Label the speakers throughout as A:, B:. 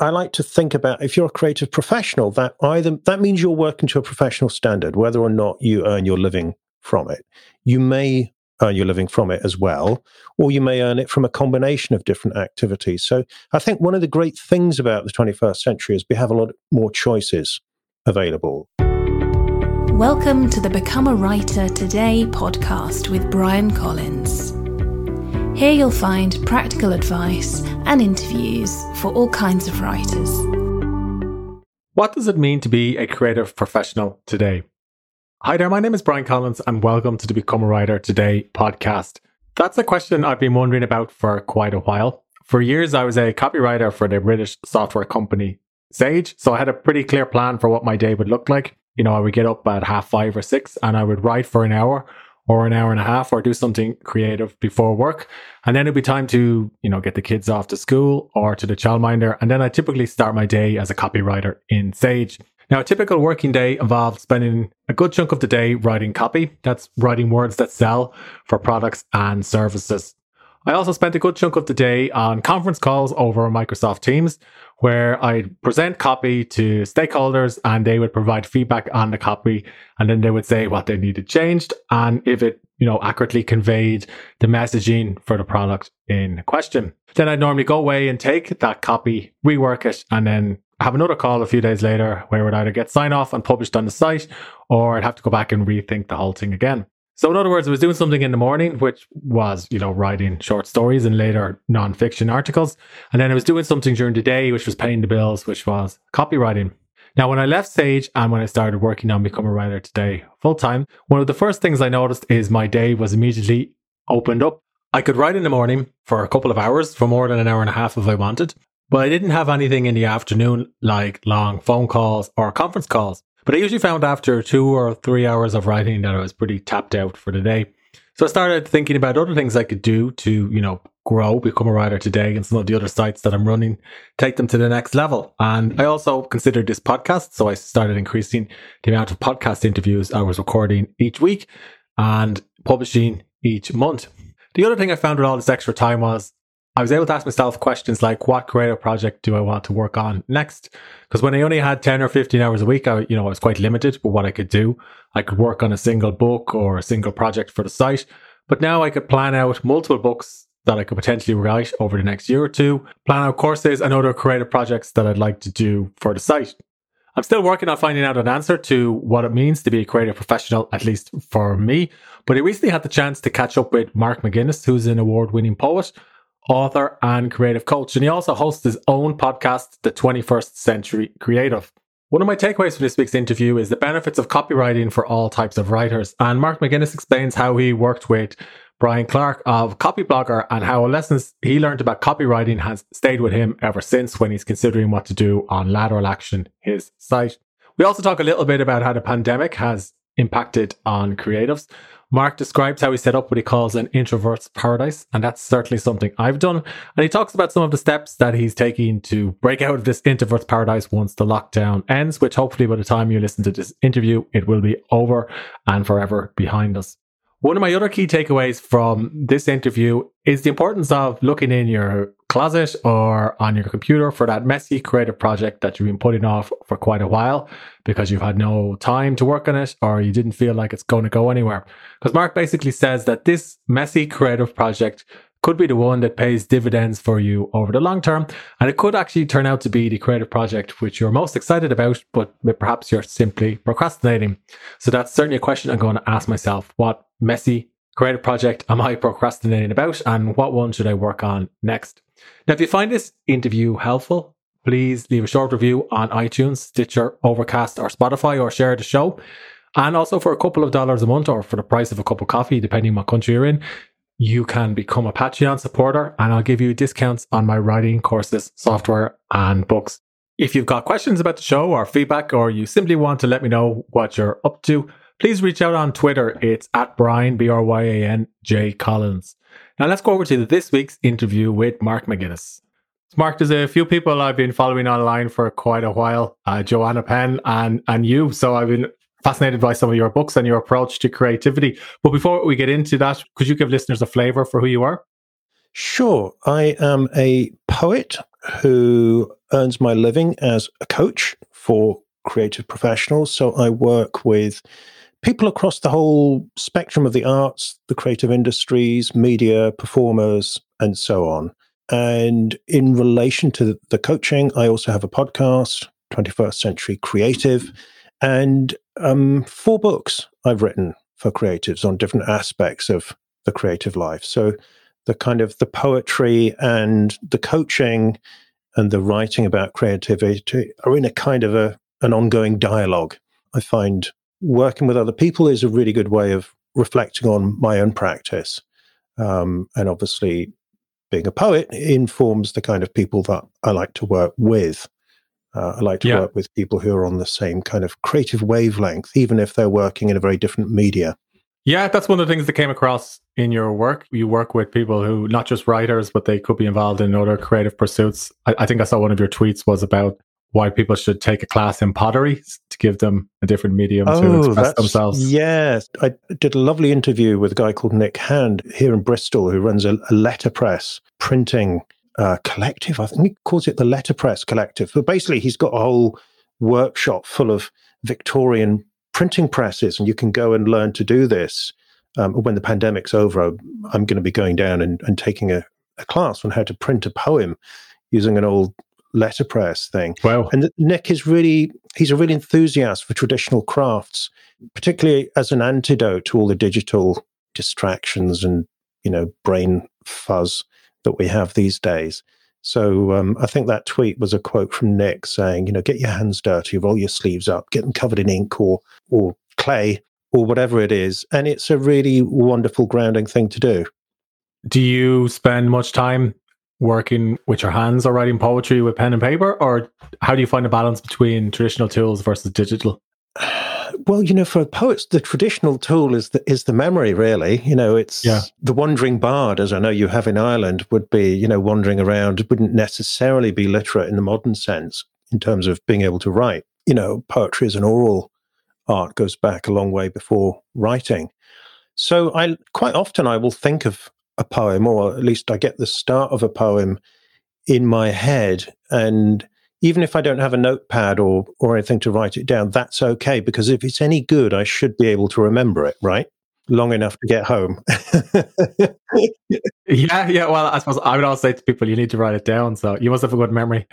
A: I like to think about if you're a creative professional, that either that means you're working to a professional standard, whether or not you earn your living from it. You may earn your living from it as well, or you may earn it from a combination of different activities. So I think one of the great things about the 21st century is we have a lot more choices available.
B: Welcome to the Become a Writer Today podcast with Bryan Collins. Here you'll find practical advice and interviews for all kinds of writers.
C: What does it mean to be a creative professional today? Hi there, my name is Bryan Collins, and welcome to the Become a Writer Today podcast. That's a question I've been wondering about for quite a while. For years, I was a copywriter for the British software company Sage, so I had a pretty clear plan for what my day would look like. You know, I would get up at half five or six and I would write for an hour or an hour and a half or do something creative before work. And then it'd be time to, you know, get the kids off to school or to the childminder. And then I typically start my day as a copywriter in Sage. Now, a typical working day involves spending a good chunk of the day writing copy. That's writing words that sell for products and services. I also spent a good chunk of the day on conference calls over Microsoft Teams, where I'd present copy to stakeholders and they would provide feedback on the copy. And then they would say what they needed changed and if it, you know, accurately conveyed the messaging for the product in question. Then I'd normally go away and take that copy, rework it, and then have another call a few days later where it would either get sign off and published on the site or I'd have to go back and rethink the whole thing again. So in other words, I was doing something in the morning, which was, you know, writing short stories and later non-fiction articles. And then I was doing something during the day, which was paying the bills, which was copywriting. Now, when I left Sage and when I started working on Become a Writer Today full time, one of the first things I noticed is my day was immediately opened up. I could write in the morning for a couple of hours, for more than an hour and a half if I wanted, but I didn't have anything in the afternoon like long phone calls or conference calls. But I usually found after two or three hours of writing that I was pretty tapped out for the day. So I started thinking about other things I could do to, you know, grow, become a writer today and some of the other sites that I'm running, take them to the next level. And I also considered this podcast. So I started increasing the amount of podcast interviews I was recording each week and publishing each month. The other thing I found with all this extra time was I was able to ask myself questions like, what creative project do I want to work on next? Because when I only had 10 or 15 hours a week, I, you know, I was quite limited with what I could do. I could work on a single book or a single project for the site. But now I could plan out multiple books that I could potentially write over the next year or two, plan out courses and other creative projects that I'd like to do for the site. I'm still working on finding out an answer to what it means to be a creative professional, at least for me. But I recently had the chance to catch up with Mark McGuinness, who's an award winning poet author, and creative coach. And he also hosts his own podcast, The 21st Century Creative. One of my takeaways from this week's interview is the benefits of copywriting for all types of writers. And Mark McGuinness explains how he worked with Brian Clark of Copyblogger and how lessons he learned about copywriting has stayed with him ever since when he's considering what to do on Lateral Action, his site. We also talk a little bit about how the pandemic has impacted on creatives. Mark describes how he set up what he calls an introvert's paradise, and that's certainly something I've done. And he talks about some of the steps that he's taking to break out of this introvert's paradise once the lockdown ends, which hopefully by the time you listen to this interview, it will be over and forever behind us. One of my other key takeaways from this interview is the importance of looking in your closet or on your computer for that messy creative project that you've been putting off for quite a while because you've had no time to work on it or you didn't feel like it's going to go anywhere. Because Mark basically says that this messy creative project could be the one that pays dividends for you over the long term. And it could actually turn out to be the creative project which you're most excited about, but perhaps you're simply procrastinating. So that's certainly a question I'm going to ask myself. What messy creative project am I procrastinating about? And what one should I work on next? Now, if you find this interview helpful, please leave a short review on iTunes, Stitcher, Overcast, or Spotify, or share the show. And also for a couple of dollars a month or for the price of a cup of coffee, depending on what country you're in, you can become a Patreon supporter and I'll give you discounts on my writing courses, software, and books. If you've got questions about the show or feedback, or you simply want to let me know what you're up to, please reach out on Twitter. It's at Bryan, B R Y A N J Collins. Now let's go over to this week's interview with Mark McGuinness. Mark, there's a few people I've been following online for quite a while, uh, Joanna Penn and, and you. So I've been fascinated by some of your books and your approach to creativity. But before we get into that, could you give listeners a flavor for who you are?
A: Sure. I am a poet who earns my living as a coach for creative professionals. So I work with people across the whole spectrum of the arts, the creative industries, media, performers, and so on. And in relation to the coaching, I also have a podcast, 21st Century Creative, and um, four books I've written for creatives on different aspects of the creative life. So the kind of the poetry and the coaching and the writing about creativity are in a kind of a an ongoing dialogue. I find working with other people is a really good way of reflecting on my own practice. Um, and obviously, being a poet informs the kind of people that I like to work with. Uh, I like to yeah. work with people who are on the same kind of creative wavelength, even if they're working in a very different media.
C: Yeah, that's one of the things that came across in your work. You work with people who, not just writers, but they could be involved in other creative pursuits. I, I think I saw one of your tweets was about why people should take a class in pottery to give them a different medium oh, to express themselves.
A: Yes, I did a lovely interview with a guy called Nick Hand here in Bristol who runs a, a letterpress printing uh, collective. I think he calls it the Letterpress Collective. But basically, he's got a whole workshop full of Victorian printing presses, and you can go and learn to do this. Um, when the pandemic's over, I'm going to be going down and, and taking a, a class on how to print a poem using an old letterpress thing.
C: Wow.
A: And Nick is really, he's a real enthusiast for traditional crafts, particularly as an antidote to all the digital distractions and, you know, brain fuzz that we have these days. So um, I think that tweet was a quote from Nick saying, you know, get your hands dirty, roll your sleeves up, get them covered in ink or or clay or whatever it is, and it's a really wonderful grounding thing to do.
C: Do you spend much time working with your hands or writing poetry with pen and paper, or how do you find a balance between traditional tools versus digital?
A: Well, you know, for poets, the traditional tool is the is the memory. Really, you know, it's yeah. the wandering bard, as I know you have in Ireland, would be you know wandering around. Wouldn't necessarily be literate in the modern sense in terms of being able to write. You know, poetry is an oral art, goes back a long way before writing. So I quite often I will think of a poem, or at least I get the start of a poem in my head, and even if I don't have a notepad or or anything to write it down, that's okay because if it's any good, I should be able to remember it, right? Long enough to get home.
C: yeah, yeah. Well, I suppose I would always say to people, you need to write it down. So you must have a good memory.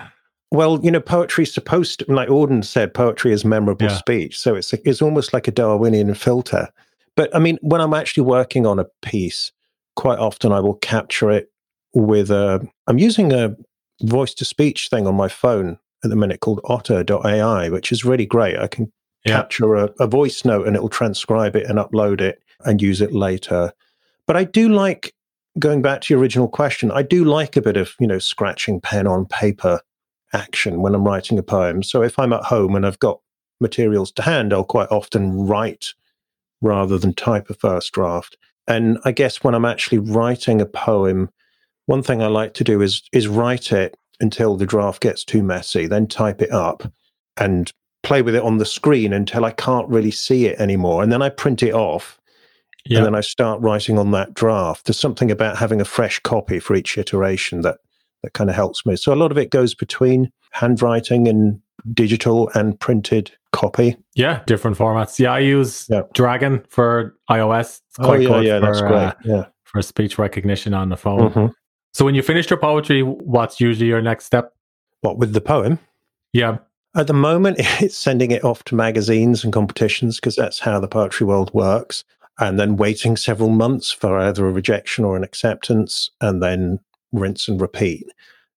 A: well, you know, poetry is supposed to, like Auden said, poetry is memorable yeah. speech. So it's it's almost like a Darwinian filter. But I mean, when I'm actually working on a piece, quite often I will capture it with a. I'm using a voice to speech thing on my phone at the minute called otter.ai, which is really great. I can yeah. capture a, a voice note and it'll transcribe it and upload it and use it later. But I do like going back to your original question, I do like a bit of, you know, scratching pen on paper action when I'm writing a poem. So if I'm at home and I've got materials to hand, I'll quite often write rather than type a first draft. And I guess when I'm actually writing a poem, one thing I like to do is is write it until the draft gets too messy, then type it up and play with it on the screen until I can't really see it anymore. And then I print it off. And then I start writing on that draft. There's something about having a fresh copy for each iteration that that kind of helps me. So a lot of it goes between handwriting and digital and printed copy.
C: Yeah, different formats. Yeah, I use yeah. Dragon for iOS.
A: It's quite oh, yeah, good yeah, for, that's great. Uh, yeah.
C: for speech recognition on the phone. Mm-hmm. So when you finish your poetry, what's usually your next step?
A: What with the poem?
C: Yeah.
A: At the moment, it's sending it off to magazines and competitions because that's how the poetry world works. And then waiting several months for either a rejection or an acceptance, and then rinse and repeat.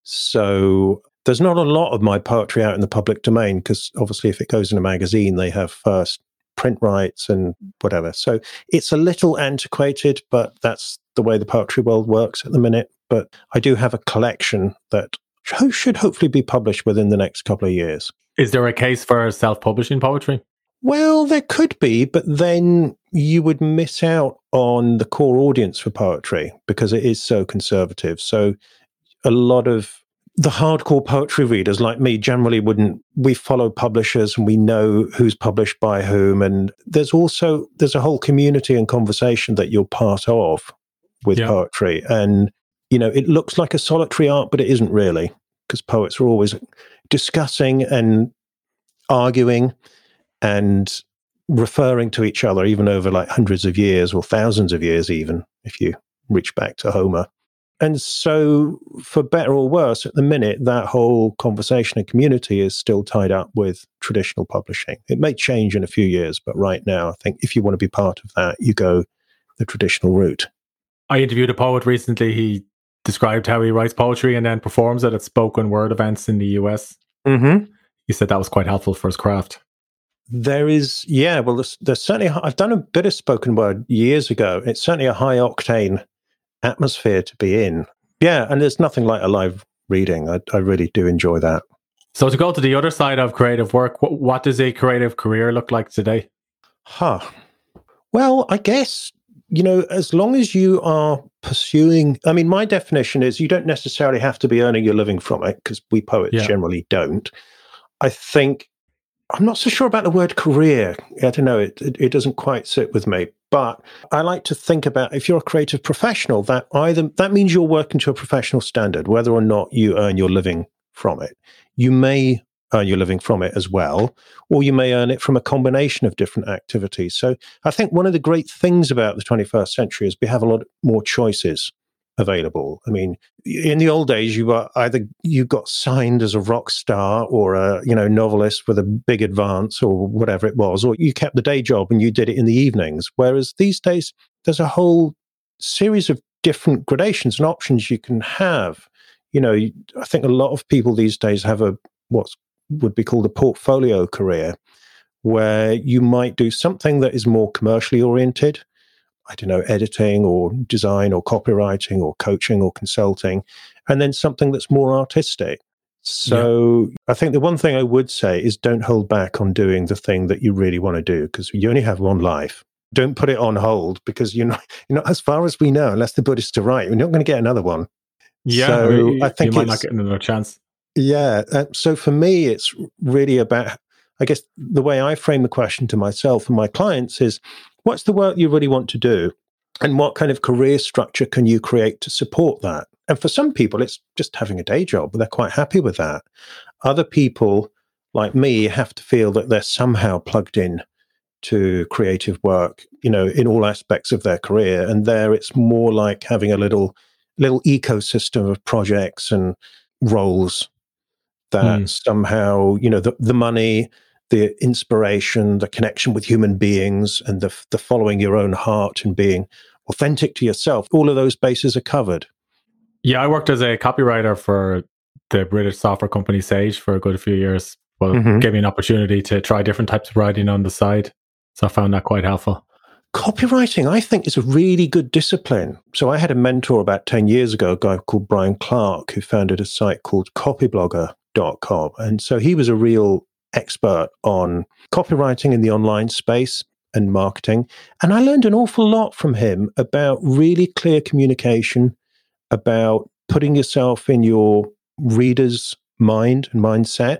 A: So there's not a lot of my poetry out in the public domain because obviously, if it goes in a magazine, they have first print rights and whatever. So it's a little antiquated, but that's the way the poetry world works at the minute but I do have a collection that should hopefully be published within the next couple of years.
C: Is there a case for self publishing poetry?
A: Well, there could be, but then you would miss out on the core audience for poetry because it is so conservative. So a lot of the hardcore poetry readers like me generally wouldn't we follow publishers and we know who's published by whom and there's also there's a whole community and conversation that you're part of with yeah. poetry and you know, it looks like a solitary art, but it isn't really because poets are always discussing and arguing and referring to each other, even over like hundreds of years or thousands of years, even if you reach back to Homer. And so, for better or worse, at the minute, that whole conversation and community is still tied up with traditional publishing. It may change in a few years, but right now, I think if you want to be part of that, you go the traditional route.
C: I interviewed a poet recently. He described how he writes poetry and then performs it at spoken word events in the US.
A: Mm-hmm.
C: He said that was quite helpful for his craft.
A: There is, yeah, well, there's, there's certainly, I've done a bit of spoken word years ago. It's certainly a high octane atmosphere to be in. Yeah, and there's nothing like a live reading. I, I really do enjoy that.
C: So to go to the other side of creative work, what, what does a creative career look like today?
A: Huh. Well, I guess you know, as long as you are pursuing, I mean, my definition is you don't necessarily have to be earning your living from it because we poets yeah. generally don't. I think I'm not so sure about the word career. I don't know. It, it, it doesn't quite sit with me. But I like to think about if you're a creative professional, that either that means you're working to a professional standard, whether or not you earn your living from it. You may earn your living from it as well, or you may earn it from a combination of different activities. So I think one of the great things about the 21st century is we have a lot more choices available. I mean, in the old days, you were either you got signed as a rock star or a you know novelist with a big advance or whatever it was, or you kept the day job and you did it in the evenings. Whereas these days, there's a whole series of different gradations and options you can have. You know, I think a lot of people these days have a what would be called a portfolio career, where you might do something that is more commercially oriented I don't know, editing or design or copywriting or coaching or consulting, and then something that's more artistic. So yeah. I think the one thing I would say is don't hold back on doing the thing that you really want to do because you only have one life. Don't put it on hold because you're not, you're not as far as we know, unless the Buddhists are right, you're not going to get another one.
C: Yeah, so I think you might not get another chance.
A: Yeah. Uh, so for me, it's really about, I guess, the way I frame the question to myself and my clients is what's the work you really want to do? And what kind of career structure can you create to support that? And for some people, it's just having a day job. They're quite happy with that. Other people, like me, have to feel that they're somehow plugged in to creative work, you know, in all aspects of their career. And there it's more like having a little little ecosystem of projects and roles that mm. somehow, you know, the, the money, the inspiration, the connection with human beings, and the, the following your own heart and being authentic to yourself, all of those bases are covered.
C: Yeah, I worked as a copywriter for the British software company Sage for a good few years. Well, mm-hmm. gave me an opportunity to try different types of writing on the side. So I found that quite helpful.
A: Copywriting, I think, is a really good discipline. So I had a mentor about 10 years ago, a guy called Brian Clark, who founded a site called copyblogger.com. And so he was a real expert on copywriting in the online space and marketing. And I learned an awful lot from him about really clear communication, about putting yourself in your reader's mind and mindset,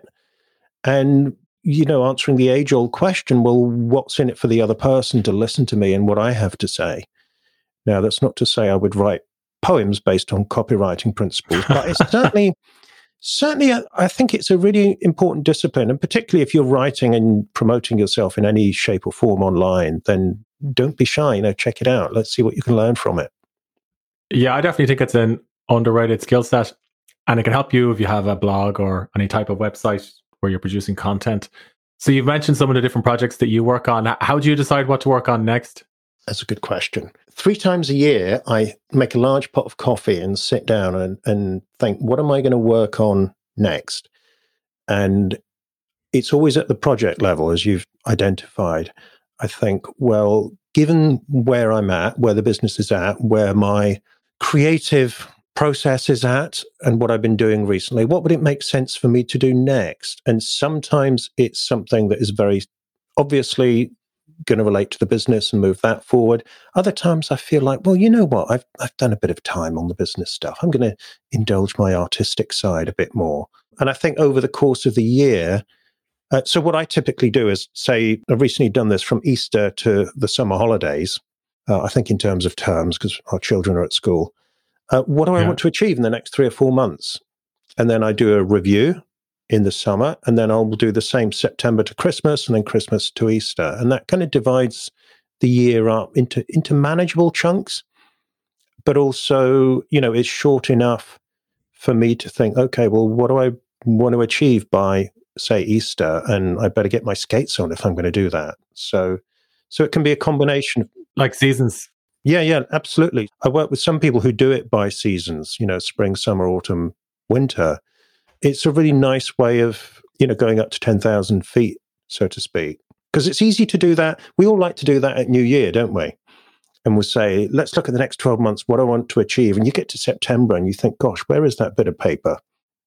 A: and you know, answering the age old question, well, what's in it for the other person to listen to me and what I have to say? Now, that's not to say I would write poems based on copywriting principles, but it's certainly certainly I think it's a really important discipline and particularly if you're writing and promoting yourself in any shape or form online then don't be shy you know check it out. Let's see what you can learn from it.
C: Yeah i definitely think it's an underrated skill set and it can help you if you have a blog or any type of website where you're producing content. So you've mentioned some of the different projects that you work on. How do you decide what to work on next
A: that's a good question. Three times a year, I make a large pot of coffee and sit down and, and think, what am I going to work on next? And it's always at the project level, as you've identified. I think, well, given where I'm at, where the business is at, where my creative process is at, and what I've been doing recently, what would it make sense for me to do next? And sometimes it's something that is very obviously going to relate to the business and move that forward. Other times I feel like, well, you know what? I've, I've done a bit of time on the business stuff. I'm going to indulge my artistic side a bit more. And I think over the course of the year, uh, so what I typically do is say, I've recently done this from Easter to the summer holidays. Uh, I think in terms of terms, because our children are at school. Uh, what do I want to achieve in the next three or four months? and then I do a review in the summer, and then I'll do the same September to Christmas, and then Christmas to Easter, and that kind of divides the year up into into manageable chunks, but also you know it's short enough for me to think, okay, well, what do I want to achieve by say Easter, and I better get my skates on if I'm going to do that. So, so it can be a combination,
C: like seasons.
A: Yeah, yeah, absolutely. I work with some people who do it by seasons. You know, spring, summer, autumn, winter. It's a really nice way of you know going up to ten thousand feet, so to speak, because it's easy to do that. We all like to do that at New Year, don't we? And we'll say, let's look at the next 12 months, what I want to achieve. And you get to September and you think, gosh, where is that bit of paper?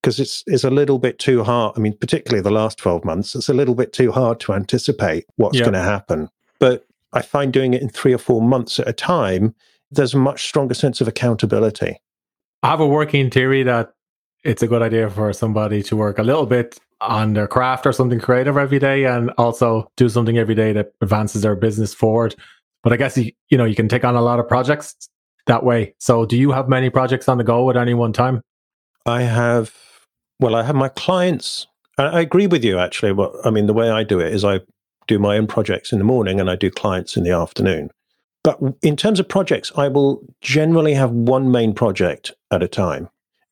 A: because it's it's a little bit too hard. I mean, particularly the last twelve months, it's a little bit too hard to anticipate what's going to happen. But I find doing it in three or four months at a time, there's a much stronger sense of accountability.
C: I have a working theory that it's a good idea for somebody to work a little bit on their craft or something creative every day, and also do something every day that advances their business forward. But I guess you, you know you can take on a lot of projects that way. So, do you have many projects on the go at any one time?
A: I have well, I have my clients. I agree with you, actually. What I mean, the way I do it is I do my own projects in the morning and I do clients in the afternoon. But in terms of projects, I will generally have one main project at a time,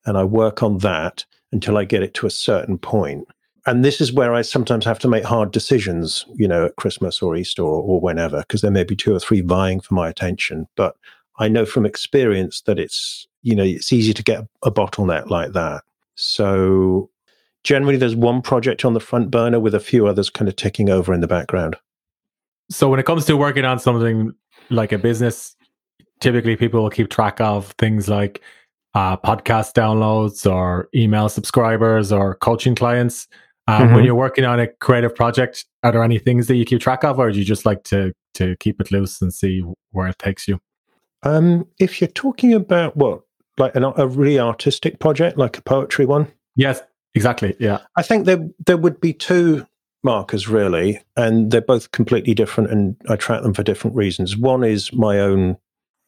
A: and I work on that until I get it to a certain point. And this is where I sometimes have to make hard decisions, you know, at Christmas or Easter or, or whenever, because there may be two or three vying for my attention. But I know from experience that it's, you know, it's easy to get a bottleneck like that. So generally, there's one project on the front burner with a few others kind of ticking over in the background.
C: So when it comes to working on something like a business, typically people will keep track of things like uh, podcast downloads or email subscribers or coaching clients. Um, mm-hmm. When you're working on a creative project, are there any things that you keep track of, or do you just like to to keep it loose and see where it takes you?
A: Um, if you're talking about what like an, a really artistic project, like a poetry one?
C: Yes, exactly. Yeah.
A: I think there there would be two markers really, and they're both completely different, and I track them for different reasons. One is my own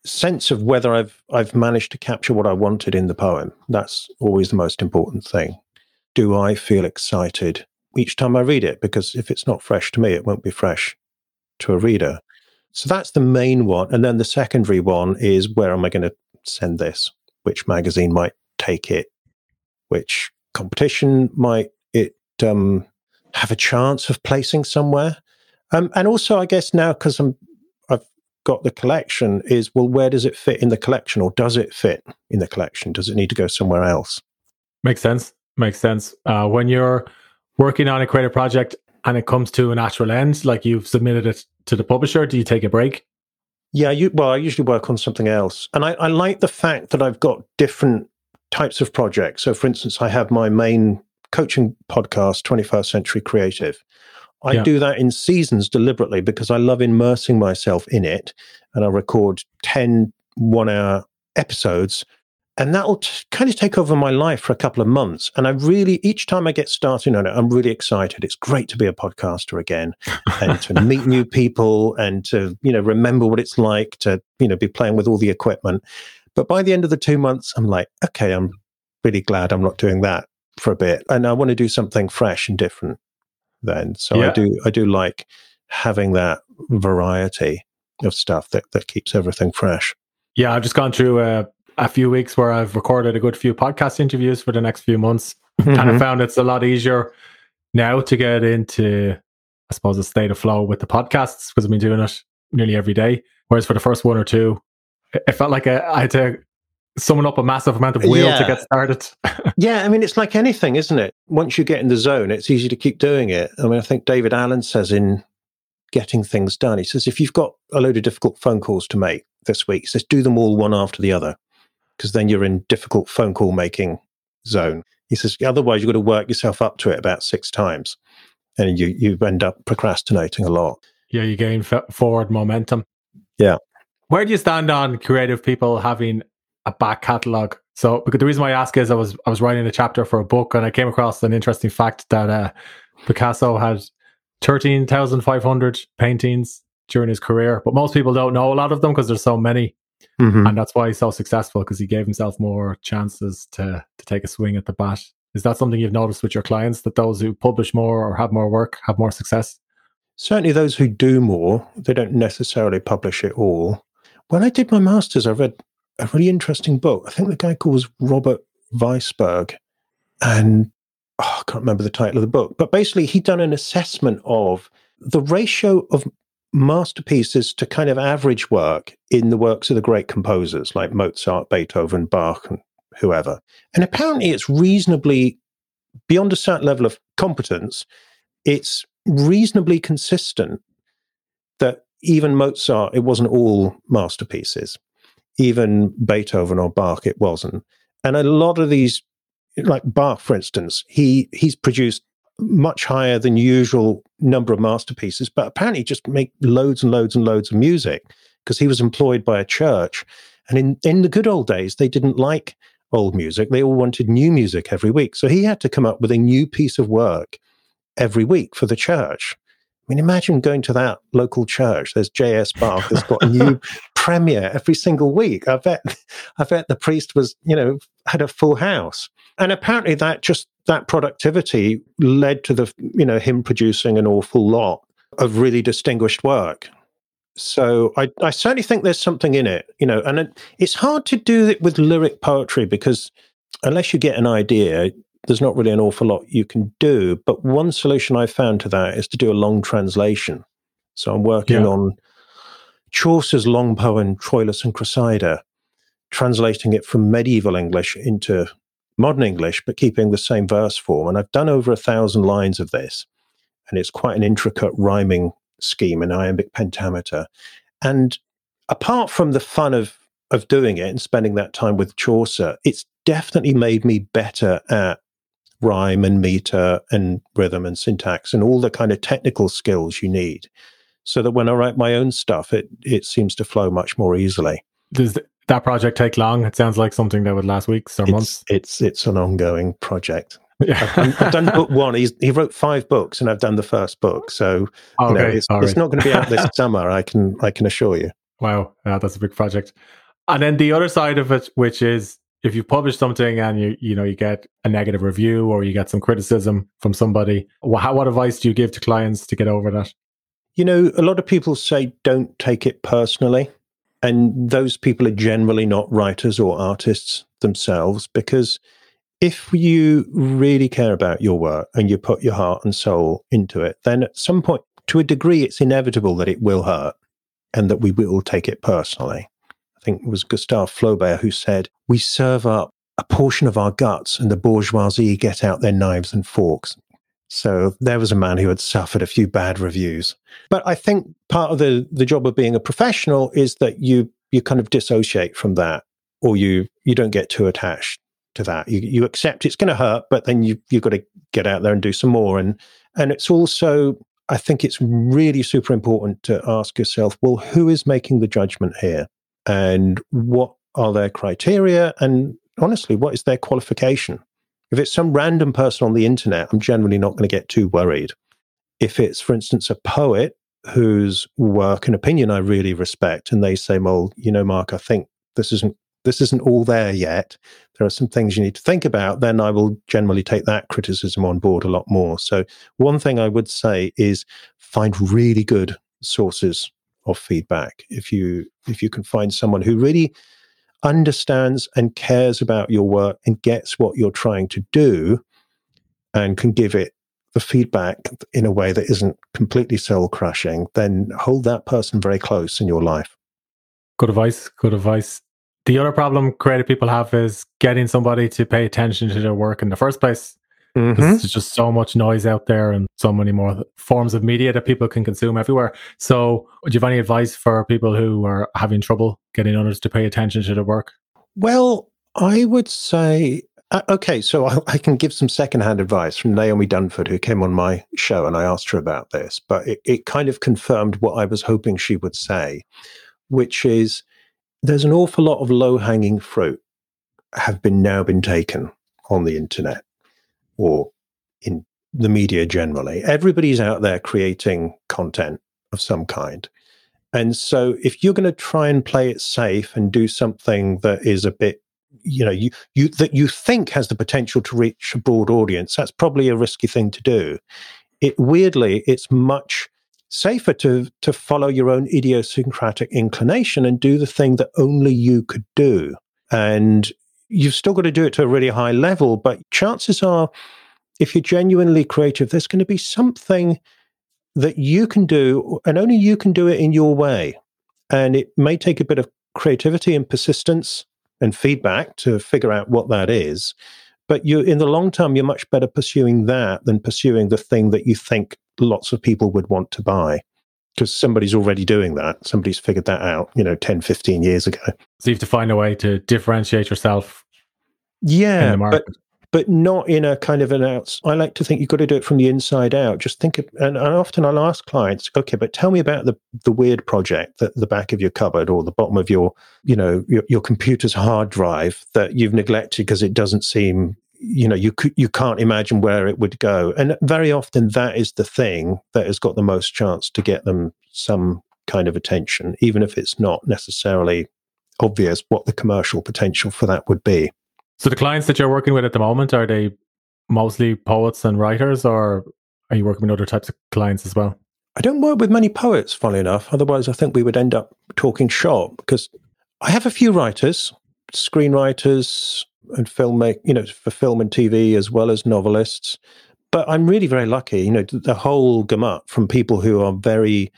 A: sense of whether I've I've managed to capture what I wanted in the poem. That's always the most important thing. Do I feel excited each time I read it? Because if it's not fresh to me, it won't be fresh to a reader. So that's the main one. And then the secondary one is where am I going to send this? which magazine might take it, which competition might it um, have a chance of placing somewhere. Um, and also, I guess now because I'm got the collection, is well, where does it fit in the collection, or does it fit in the collection? Does it need to go somewhere else?
C: Makes sense. Makes sense. Uh, when you're working on a creative project and it comes to a natural end, like you've submitted it to the publisher, do you take a break?
A: Yeah, you, well, I usually work on something else. And I, I like the fact that I've got different types of projects. So, for instance, I have my main coaching podcast, 21st Century Creative. I yeah. do that in seasons deliberately because I love immersing myself in it. And I record 10 one hour episodes and that will t- kind of take over my life for a couple of months. And I really, each time I get started on it, I'm really excited. It's great to be a podcaster again and to meet new people and to, you know, remember what it's like to, you know, be playing with all the equipment. But by the end of the two months, I'm like, okay, I'm really glad I'm not doing that for a bit. And I want to do something fresh and different then. So yeah. I do, I do like having that variety of stuff that, that keeps everything fresh.
C: Yeah, I've just gone through a a few weeks where I've recorded a good few podcast interviews for the next few months. Mm-hmm. Kind of found it's a lot easier now to get into, I suppose, a state of flow with the podcasts because I've been doing it nearly every day. Whereas for the first one or two, it felt like I, I had to summon up a massive amount of will yeah. to get started.
A: yeah, I mean, it's like anything, isn't it? Once you get in the zone, it's easy to keep doing it. I mean, I think David Allen says in Getting Things Done, he says, if you've got a load of difficult phone calls to make this week, he says, do them all one after the other because then you're in difficult phone call making zone. He says, otherwise you've got to work yourself up to it about six times and you, you end up procrastinating a lot.
C: Yeah, you gain f- forward momentum.
A: Yeah.
C: Where do you stand on creative people having a back catalogue? So, because the reason why I ask is I was I was writing a chapter for a book and I came across an interesting fact that uh, Picasso had thirteen thousand five hundred paintings during his career, but most people don't know a lot of them because there's so many. Mm-hmm. And that's why he's so successful because he gave himself more chances to, to take a swing at the bat. Is that something you've noticed with your clients that those who publish more or have more work have more success?
A: Certainly, those who do more, they don't necessarily publish it all. When I did my master's, I read a really interesting book. I think the guy calls Robert Weisberg. And oh, I can't remember the title of the book, but basically, he'd done an assessment of the ratio of masterpieces to kind of average work in the works of the great composers like Mozart, Beethoven, Bach, and whoever. And apparently, it's reasonably beyond a certain level of competence, it's reasonably consistent that even Mozart, it wasn't all masterpieces. Even Beethoven or Bach, it wasn't. And a lot of these, like Bach, for instance, he he's produced much higher than usual number of masterpieces, but apparently just make loads and loads and loads of music because he was employed by a church. And in, in the good old days, they didn't like old music. They all wanted new music every week. So he had to come up with a new piece of work every week for the church. I mean, imagine going to that local church. There's J.S. Bach has got a new premiere every single week. I bet, I bet the priest was, you know, had a full house. And apparently that just, that productivity led to the, you know, him producing an awful lot of really distinguished work. So I, I certainly think there's something in it, you know, and it, it's hard to do it with lyric poetry because unless you get an idea, there's not really an awful lot you can do. But one solution I found to that is to do a long translation. So I'm working yeah. on Chaucer's long poem, Troilus and Cressida, translating it from medieval English into modern English, but keeping the same verse form. And I've done over a thousand lines of this. And it's quite an intricate rhyming scheme in iambic pentameter. And apart from the fun of of doing it and spending that time with Chaucer, it's definitely made me better at rhyme and meter and rhythm and syntax and all the kind of technical skills you need. So that when I write my own stuff, it it seems to flow much more easily.
C: Does that project take long? It sounds like something that would last weeks or
A: it's,
C: months.
A: It's it's an ongoing project. I've, I've, done book one. He's, he wrote five books, and I've done the first book. So you oh, know, it's, it's, not going to be out this summer. I can I can assure you.
C: Wow, yeah, that's a big project. And then the other side of it, which is if you publish something and you you know you get a negative review or you get some criticism from somebody, what, what advice do you give to clients to get over that?
A: You know, a lot of people say don't take it personally. And those people are generally not writers or artists themselves because if you really care about your work and you put your heart and soul into it, then at some point, to a degree, it's inevitable that it will hurt and that we will take it personally. I think it was Gustave Flaubert who said, We serve up a portion of our guts and the bourgeoisie get out their knives and forks. So there was a man who had suffered a few bad reviews. But I think part of the, the job of being a professional is that you you kind of dissociate from that or you you don't get too attached to that. You, you accept it's going to hurt, but then you you've got to get out there and do some more. And and it's also I think it's really super important to ask yourself, well, who is making the judgment here, and what are their criteria, and honestly, what is their qualification? If it's some random person on the internet, I'm generally not going to get too worried. If it's, for instance, a poet whose work and opinion I really respect, and they say, "Well, you know, Mark, I think this isn't this isn't all there yet. There are some things you need to think about, then I will generally take that criticism on board a lot more. So, one thing I would say is find really good sources of feedback. If you if you can find someone who really understands and cares about your work and gets what you're trying to do and can give it the feedback in a way that isn't completely soul crushing, then hold that person very close in your life.
C: Good advice. Good advice. The other problem creative people have is getting somebody to pay attention to their work in the first place. Mm-hmm. There's just so much noise out there and so many more forms of media that people can consume everywhere. So, do you have any advice for people who are having trouble getting others to pay attention to their work?
A: Well, I would say, uh, okay, so I, I, can give some secondhand advice from Naomi Dunford, who came on my show, and I asked her about this, but it, it kind of confirmed what I was hoping she would say, which is there's an awful lot of low hanging fruit have been now been taken on the internet or in the media generally. Everybody's out there creating content of some kind. And so if you're going to try and play it safe and do something that is a bit you know you you that you think has the potential to reach a broad audience that's probably a risky thing to do it weirdly it's much safer to to follow your own idiosyncratic inclination and do the thing that only you could do and you've still got to do it to a really high level but chances are if you're genuinely creative there's going to be something that you can do and only you can do it in your way and it may take a bit of creativity and persistence and feedback to figure out what that is. But you, in the long term, you're much better pursuing that than pursuing the thing that you think lots of people would want to buy because somebody's already doing that. Somebody's figured that out, you know, 10, 15 years ago.
C: So you have to find a way to differentiate yourself.
A: Yeah, but but not in a kind of an outs. I like to think you've got to do it from the inside out. Just think, of, and, and often I'll ask clients, okay, but tell me about the the weird project that the back of your cupboard or the bottom of your, you know, your, your computer's hard drive that you've neglected because it doesn't seem, you know, you you can't imagine where it would go. And very often that is the thing that has got the most chance to get them some kind of attention, even if it's not necessarily obvious what the commercial potential for that would be.
C: So the clients that you're working with at the moment are they mostly poets and writers, or are you working with other types of clients as well?
A: I don't work with many poets, funnily enough. Otherwise, I think we would end up talking shop because I have a few writers, screenwriters, and film make you know for film and TV as well as novelists. But I'm really very lucky, you know, the whole gamut from people who are very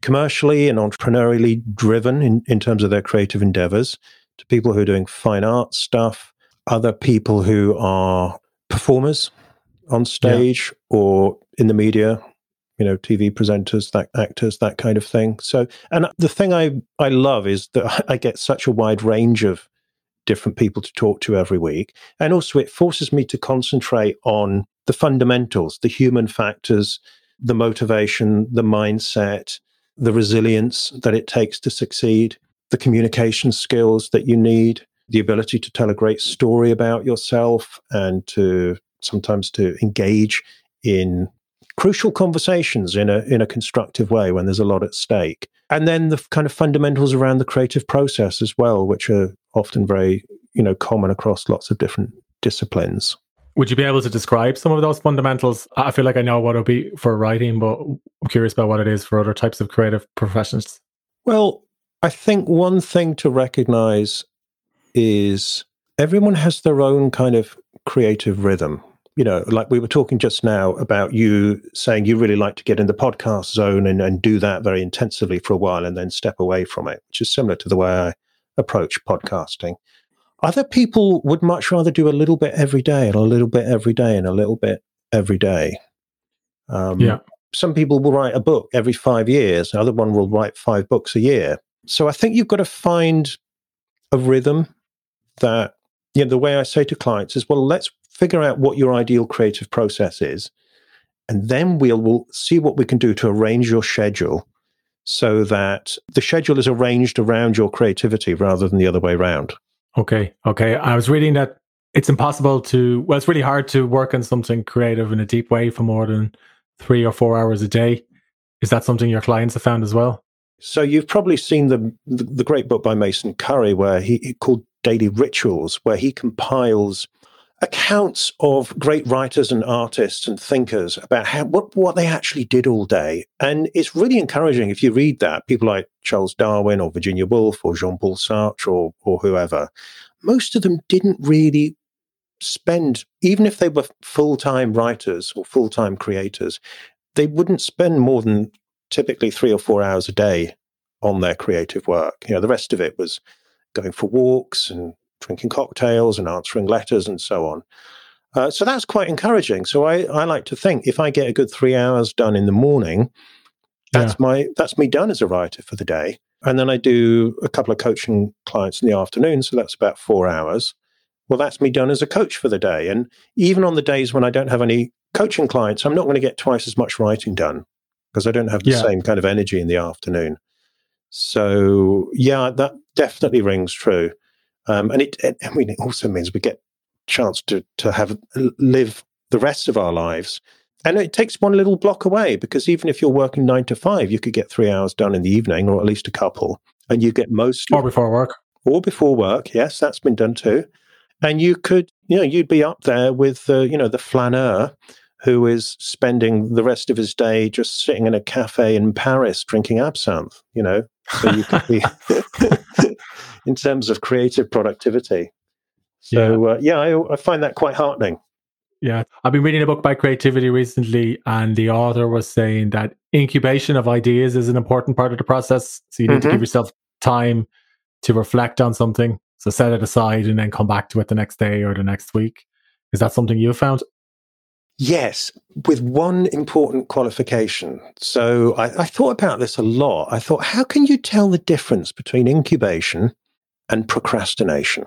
A: commercially and entrepreneurially driven in, in terms of their creative endeavors to people who are doing fine art stuff other people who are performers on stage yeah. or in the media you know tv presenters that actors that kind of thing so and the thing i i love is that i get such a wide range of different people to talk to every week. And also it forces me to concentrate on the fundamentals the human factors the motivation the mindset the resilience that it takes to succeed the communication skills that you need the ability to tell a great story about yourself and to sometimes to engage in crucial conversations in a in a constructive way when there's a lot at stake. And then the kind of fundamentals around the creative process as well which are often very you know common across lots of different disciplines.
C: Would you be able to describe some of those fundamentals? I feel like i know what it'll be for writing but i'm curious about what it is for other types of creative professions.
A: Well i think one thing to recognize is everyone has their own kind of creative rhythm. You know, like we were talking just now about you saying you really like to get in the podcast zone and, and do that very intensively for a while and then step away from it, which is similar to the way I approach podcasting. Other people would much rather do a little bit every day and a little bit every day and a little bit every day. Um, yeah. Some people will write a book every five years. Another one will write five books a year. So I think you've got to find a rhythm that you know the way I say to clients is, well, let's figure out what your ideal creative process is, and then we'll, we'll see what we can do to arrange your schedule so that the schedule is arranged around your creativity rather than the other way around.
C: Okay, okay. I was reading that it's impossible to well, it's really hard to work on something creative in a deep way for more than three or four hours a day. Is that something your clients have found as well?
A: So you've probably seen the the, the great book by Mason Currey, where he, he called daily rituals where he compiles accounts of great writers and artists and thinkers about how what, what they actually did all day. And it's really encouraging if you read that. People like Charles Darwin or Virginia Woolf or Jean-Paul Sartre or, or whoever, most of them didn't really spend, even if they were full-time writers or full-time creators, they wouldn't spend more than typically three or four hours a day on their creative work. You know, the rest of it was going for walks and drinking cocktails and answering letters and so on. Uh, so that's quite encouraging. So I, I like to think if I get a good three hours done in the morning, that's yeah. my that's me done as a writer for the day. And then I do a couple of coaching clients in the afternoon, so that's about four hours. Well, that's me done as a coach for the day. And even on the days when I don't have any coaching clients, I'm not going to get twice as much writing done because I don't have the yeah. same kind of energy in the afternoon. So yeah, that definitely rings true. Um, and it, it, I mean, it also means we get chance to to have live the rest of our lives And it takes one little block away because even if you're working nine to five, you could get three hours done in the evening or at least a couple. And you get most.
C: Or before work.
A: Or before work. Yes, that's been done too. And you could, you know, you'd be up there with, uh, you know, the flaneur who is spending the rest of his day just sitting in a cafe in Paris drinking absinthe, you know. So you could be, in terms of creative productivity. So, yeah, uh, yeah I, I find that quite heartening.
C: Yeah, I've been reading a book about creativity recently, and the author was saying that incubation of ideas is an important part of the process. So you need mm-hmm. to give mm-hmm. yourself time to reflect on something. So set it aside and then come back to it the next day or the next week. Is that something you found?
A: Yes, with one important qualification. So I, I, thought about this a lot. I thought, how can you tell the difference between incubation and procrastination?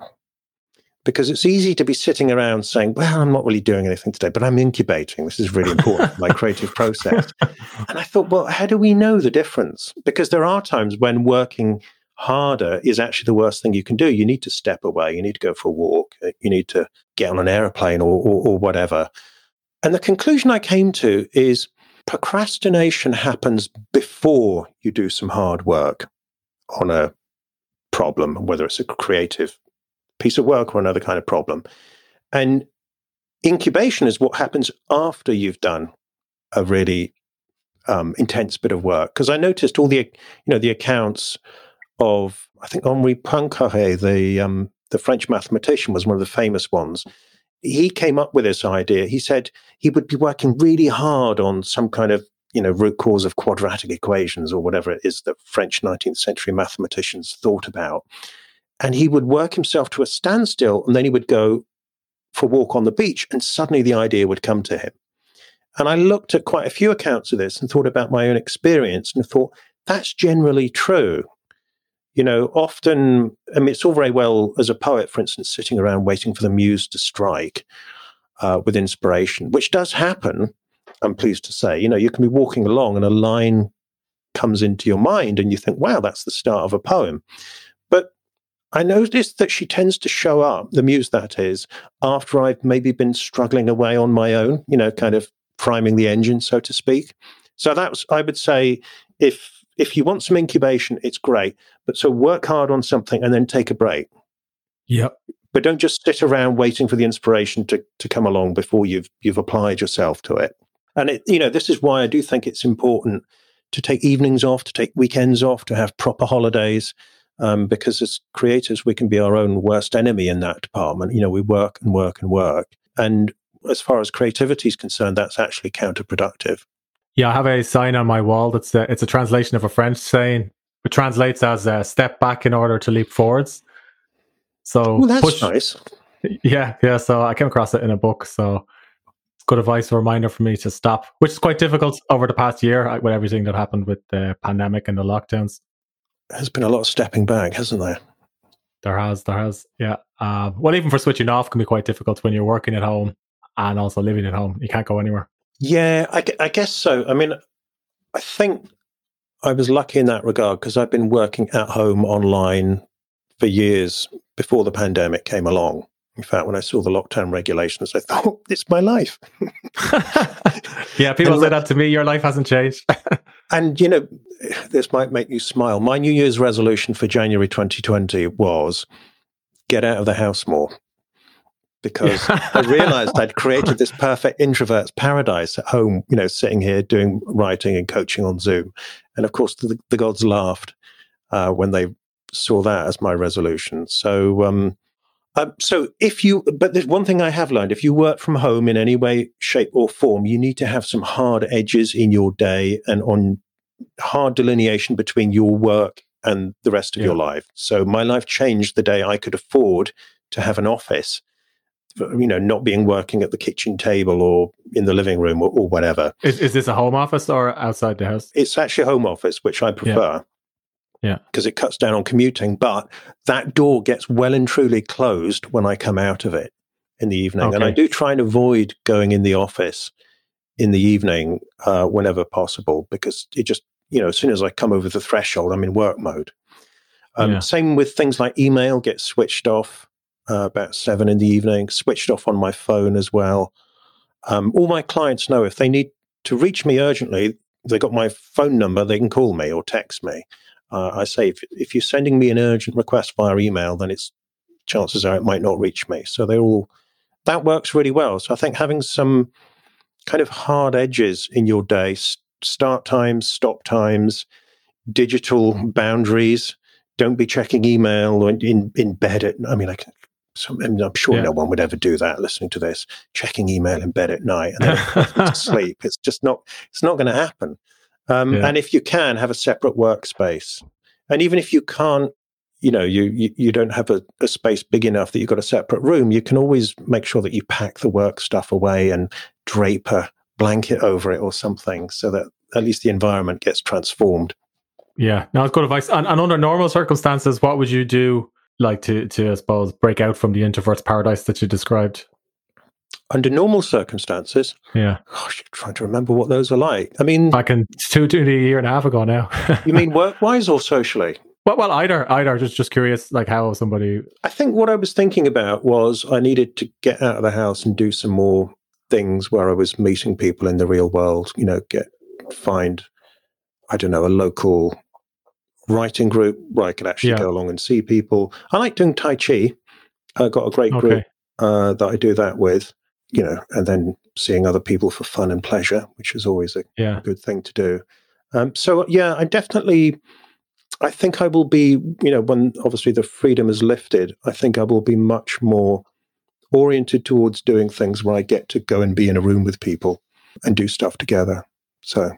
A: because it's easy to be sitting around saying, well, I'm not really doing anything today, but I'm incubating. This is really important for my creative process. And I thought, well, how do we know the difference? Because there are times when working harder is actually the worst thing you can do. You need to step away. You need to go for a walk. You need to get on an airplane or, or, or whatever. And the conclusion I came to is procrastination happens before you do some hard work on a problem, whether it's a creative piece of work or another kind of problem. And incubation is what happens after you've done a really um, intense bit of work. Because I noticed all the, you know, the accounts of I think Henri Poincaré, the um, the French mathematician, was one of the famous ones. He came up with this idea. He said he would be working really hard on some kind of you know root cause of quadratic equations or whatever it is that French 19th century mathematicians thought about and he would work himself to a standstill and then he would go for a walk on the beach and suddenly the idea would come to him. And I looked at quite a few accounts of this and thought about my own experience and thought that's generally true. You know, often, I mean, it's all very well as a poet, for instance, sitting around waiting for the muse to strike uh, with inspiration, which does happen. I'm pleased to say, you know, you can be walking along and a line comes into your mind and you think, wow, that's the start of a poem. But I noticed that she tends to show up, the muse that is, after I've maybe been struggling away on my own, you know, kind of priming the engine, so to speak. So that's, I would say, if if you want some incubation, it's great. But so work hard on something and then take a break.
C: Yep.
A: But don't just sit around waiting for the inspiration to to come along before you've you've applied yourself to it. And it, you know, this is why I do think it's important to take evenings off, to take weekends off, to have proper holidays um, because as creators, we can be our own worst enemy in that department. You know, we work and work and work. And as far as creativity is concerned, that's actually counterproductive.
C: Yeah, I have a sign on my wall that's a, it's a translation of a French saying. It translates as a step back in order to leap forwards. So
A: well, that's push, nice.
C: Yeah, yeah. So I came across it in a book. So good advice, a reminder for me to stop, which is quite difficult over the past year with everything that happened with the pandemic and the lockdowns
A: There's been a lot of stepping back, hasn't there?
C: There has, there has, yeah. Uh, well, even for switching off can be quite difficult when you're working at home and also living at home. You can't go anywhere.
A: Yeah, I, I guess so. I mean, I think I was lucky in that regard because I've been working at home online for years before the pandemic came along. In fact, when I saw the lockdown regulations, I thought, oh, it's my life.
C: yeah, people and say that to me. Your life hasn't changed.
A: and, you know, this might make you smile. My New Year's resolution for January 2020 was get out of the house more because I realized I'd created this perfect introvert's paradise at home, you know, sitting here doing writing and coaching on Zoom. And of course, the, the gods laughed uh, when they saw that as my resolution. So, um, um, so if you, but there's one thing I have learned: if you work from home in any way, shape, or form, you need to have some hard edges in your day and on hard delineation between your work and the rest of yeah. your life. So my life changed the day I could afford to have an office. You know, not being working at the kitchen table or in the living room or, or whatever.
C: Is, is this a home office or outside the house?
A: It's actually a home office, which I prefer.
C: Yeah.
A: Because it cuts down on commuting. But that door gets well and truly closed when I come out of it in the evening. Okay. And I do try and avoid going in the office in the evening uh, whenever possible because it just, you know, as soon as I come over the threshold, I'm in work mode. Um, yeah. Same with things like email gets switched off uh, about seven in the evening, switched off on my phone as well. Um, all my clients know if they need to reach me urgently, they got my phone number, they can call me or text me. Uh, I say if, if you're sending me an urgent request via email, then it's chances are it might not reach me. So they're all that works really well. So I think having some kind of hard edges in your day, start times, stop times, digital boundaries. Don't be checking email in in bed at. I mean, like so, I am sure yeah. no one would ever do that. Listening to this, checking email in bed at night and then to sleep. It's just not. It's not going to happen. Um, yeah. And if you can have a separate workspace, and even if you can't, you know, you you, you don't have a, a, space big enough that you've got a separate room, you can always make sure that you pack the work stuff away and drape a blanket over it or something, so that at least the environment gets transformed.
C: Yeah, now it's good advice. And, and under normal circumstances, what would you do, like to to I suppose break out from the introvert's paradise that you described?
A: Under normal circumstances.
C: Yeah.
A: Gosh, I'm trying to remember what those are like. I mean,
C: back in two, two, a year and a half ago now.
A: you mean work wise or socially?
C: Well, well, either, either. Just, just curious, like how somebody.
A: I think what I was thinking about was I needed to get out of the house and do some more things where I was meeting people in the real world. You know, get find, I don't know, a local writing group where I could actually yeah. go along and see people. I like doing Tai Chi. I got a great group okay. uh, that I do that with you know, and then seeing other people for fun and pleasure, which is always a, yeah. good thing to do. Um, so yeah, I definitely, I think I will be, you know, when obviously the freedom is lifted, I think I will be much more oriented towards doing things where I get to go and be in a room with people and do stuff together. So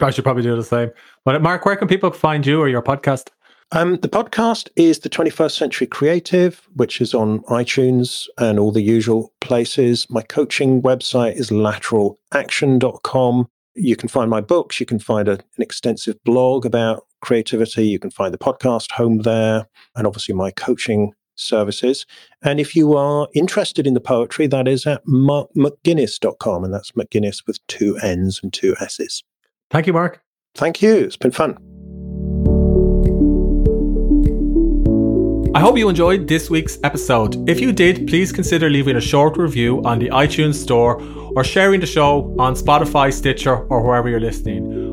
C: I should probably do the same. But Mark, where can people find you or your podcast?
A: Um, the podcast is the 21st Century Creative, which is on iTunes and all the usual places. My coaching website is lateralaction.com. You can find my books. You can find a, an extensive blog about creativity. You can find the podcast home there, and obviously my coaching services. And if you are interested in the poetry, that is at markmcguinness.com, and that's McGuinness with two N's and two S's.
C: Thank you, Mark.
A: Thank you. It's been fun.
C: I hope you enjoyed this week's episode. If you did, please consider leaving a short review on the iTunes Store or sharing the show on Spotify, Stitcher, or wherever you're listening.